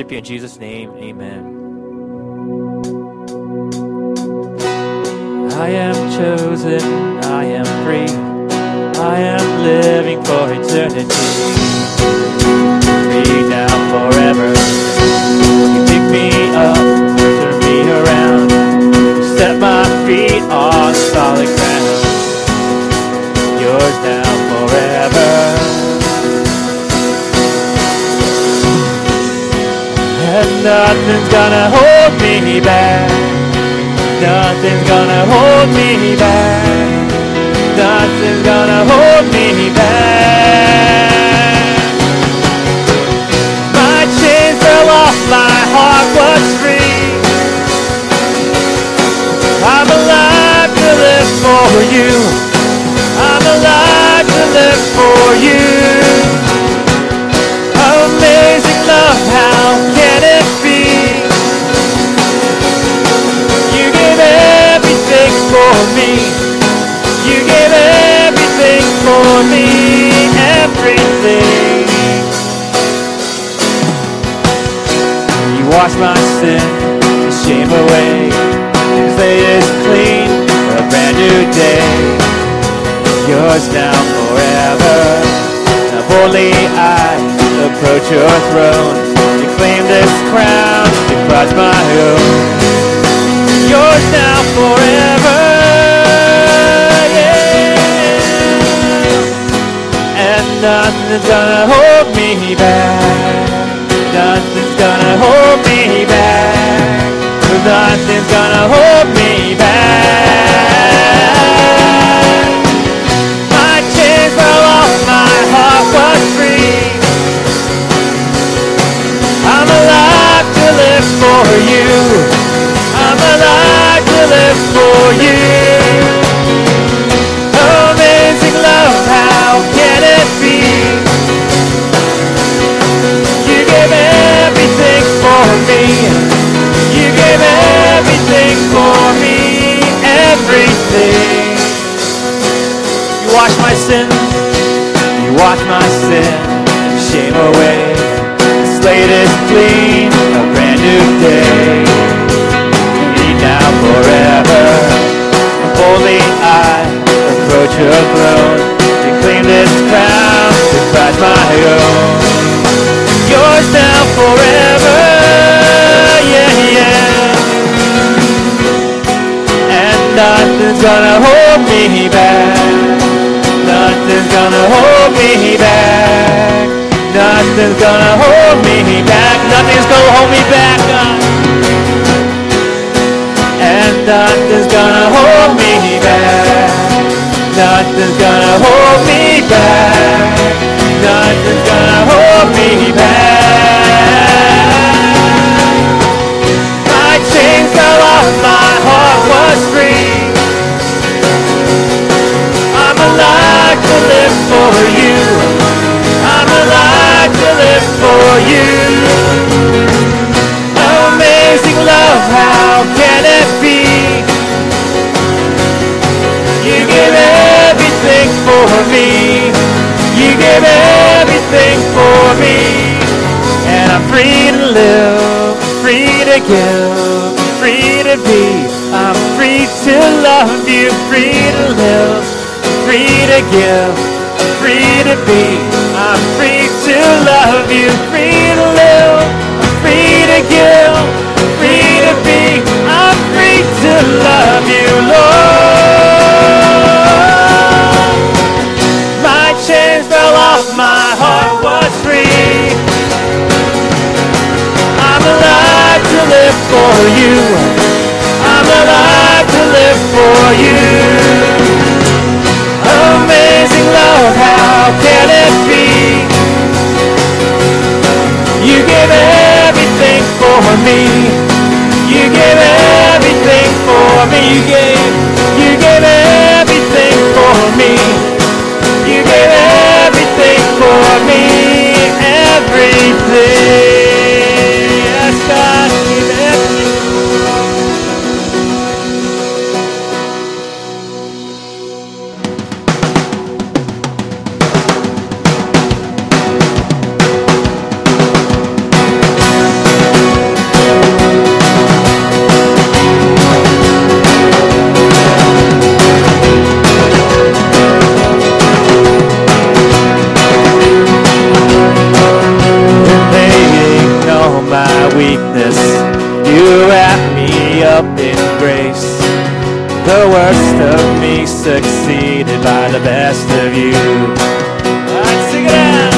in Jesus' name. Amen. I am chosen, I am free, I am living for eternity. Free now, forever. You pick me up, turn me around, set my feet on solid ground. Nothing's gonna hold me back. Nothing's gonna hold me back. Nothing's gonna hold me back. My chains fell off, my heart was free. I'm alive to live for you. I'm alive to live for you. Yours now forever. Now boldly I approach your throne to claim this crown, to cross my own. Yours now forever, yeah. And nothing's gonna hold me back. Nothing's gonna hold me back. Nothing's gonna hold me you. I'm alive to live for you. Amazing love, how can it be? You give everything for me. You give everything for me. Everything. You wash my sins. You wash my sin shame away. Slate is clean, a brand new day. Be now forever. Boldly I approach your throne to claim this crown, to prize my own. Yours now forever, yeah, yeah. And nothing's gonna hold me back. Nothing's gonna hold me back. Nothing's gonna hold me back. Nothing's gonna hold me back. And nothing's gonna hold me back. Nothing's gonna hold me back. Nothing's gonna hold me back. My chains fell off, my heart was free. I'm alive to live for you. For you. Amazing love, how can it be? You give everything for me. You give everything for me. And I'm free to live, free to give, free to be. I'm free to love you, free to live, free to give, free to be. I'm free to love you, free to live, free to give, free to be. I'm free to love you, Lord. My chains fell off, my heart was free. I'm alive to live for you. I'm alive to live for you. Amazing love, how can it be? For me. You give everything for me. You gave, you gave everything for me. By the best of you. Sing it out.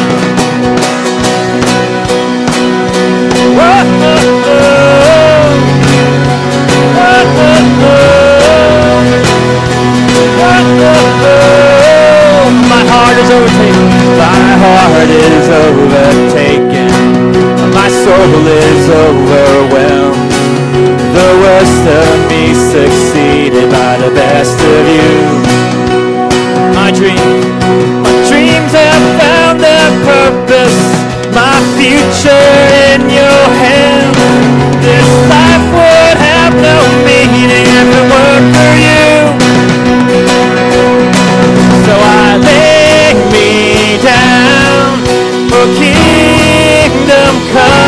Whoa. My heart is overtaken. My heart is overtaken. My soul is overwhelmed. The worst of me succeeded by the best of you. My dreams, my dreams have found their purpose. My future in your hands. This life would have no meaning if it weren't for you. So I lay me down for kingdom come.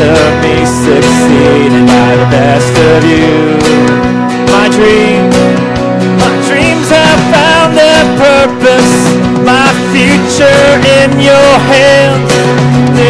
Of me succeeded by the best of you. Dreams, my dreams have found their purpose. My future in your hands.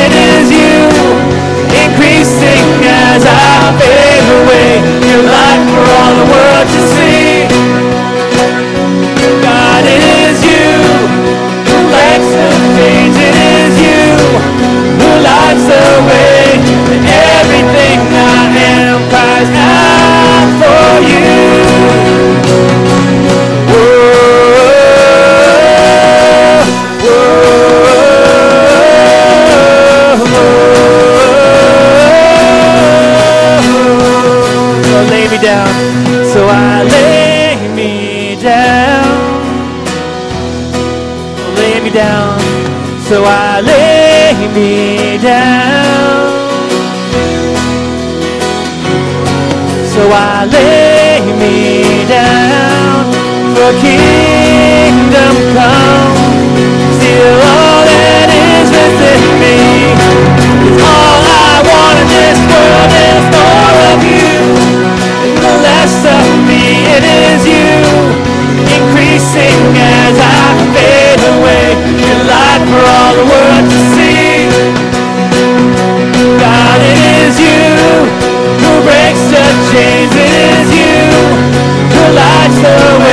It is you. Increasing as I fade away. Your light for all the world to see. God, it is you who lights the fades. It is you who lights the way. Everything I am cries out for you. I lay me down. Lay me down, so I lay me down. So I lay me down for kingdom come. Still all that is within me all I want in this world it is you. Increasing as I fade away. Your light for all the world to see. God, it is you who breaks the chains. It is you who lights the way.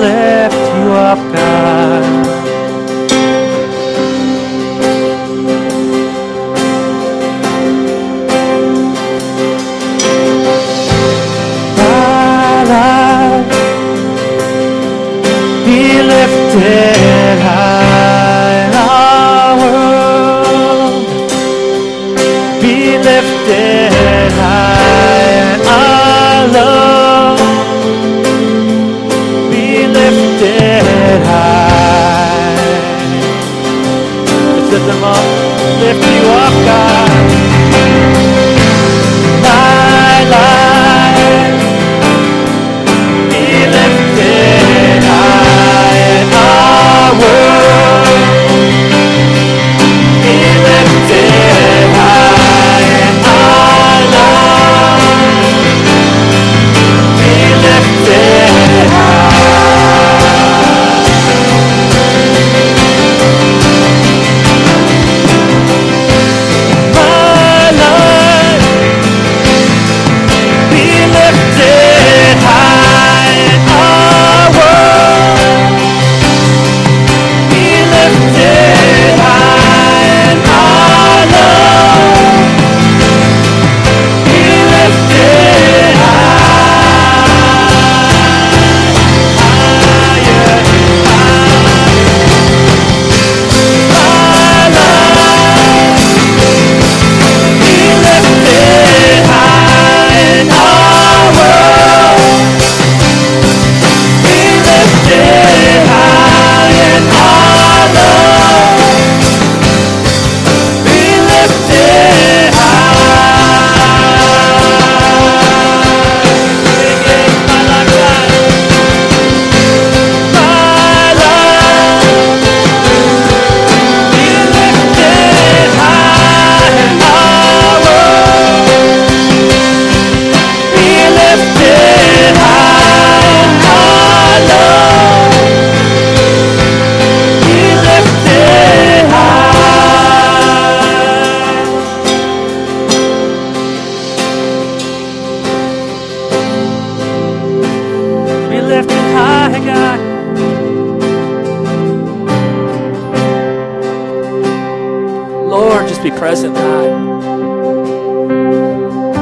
Present, God.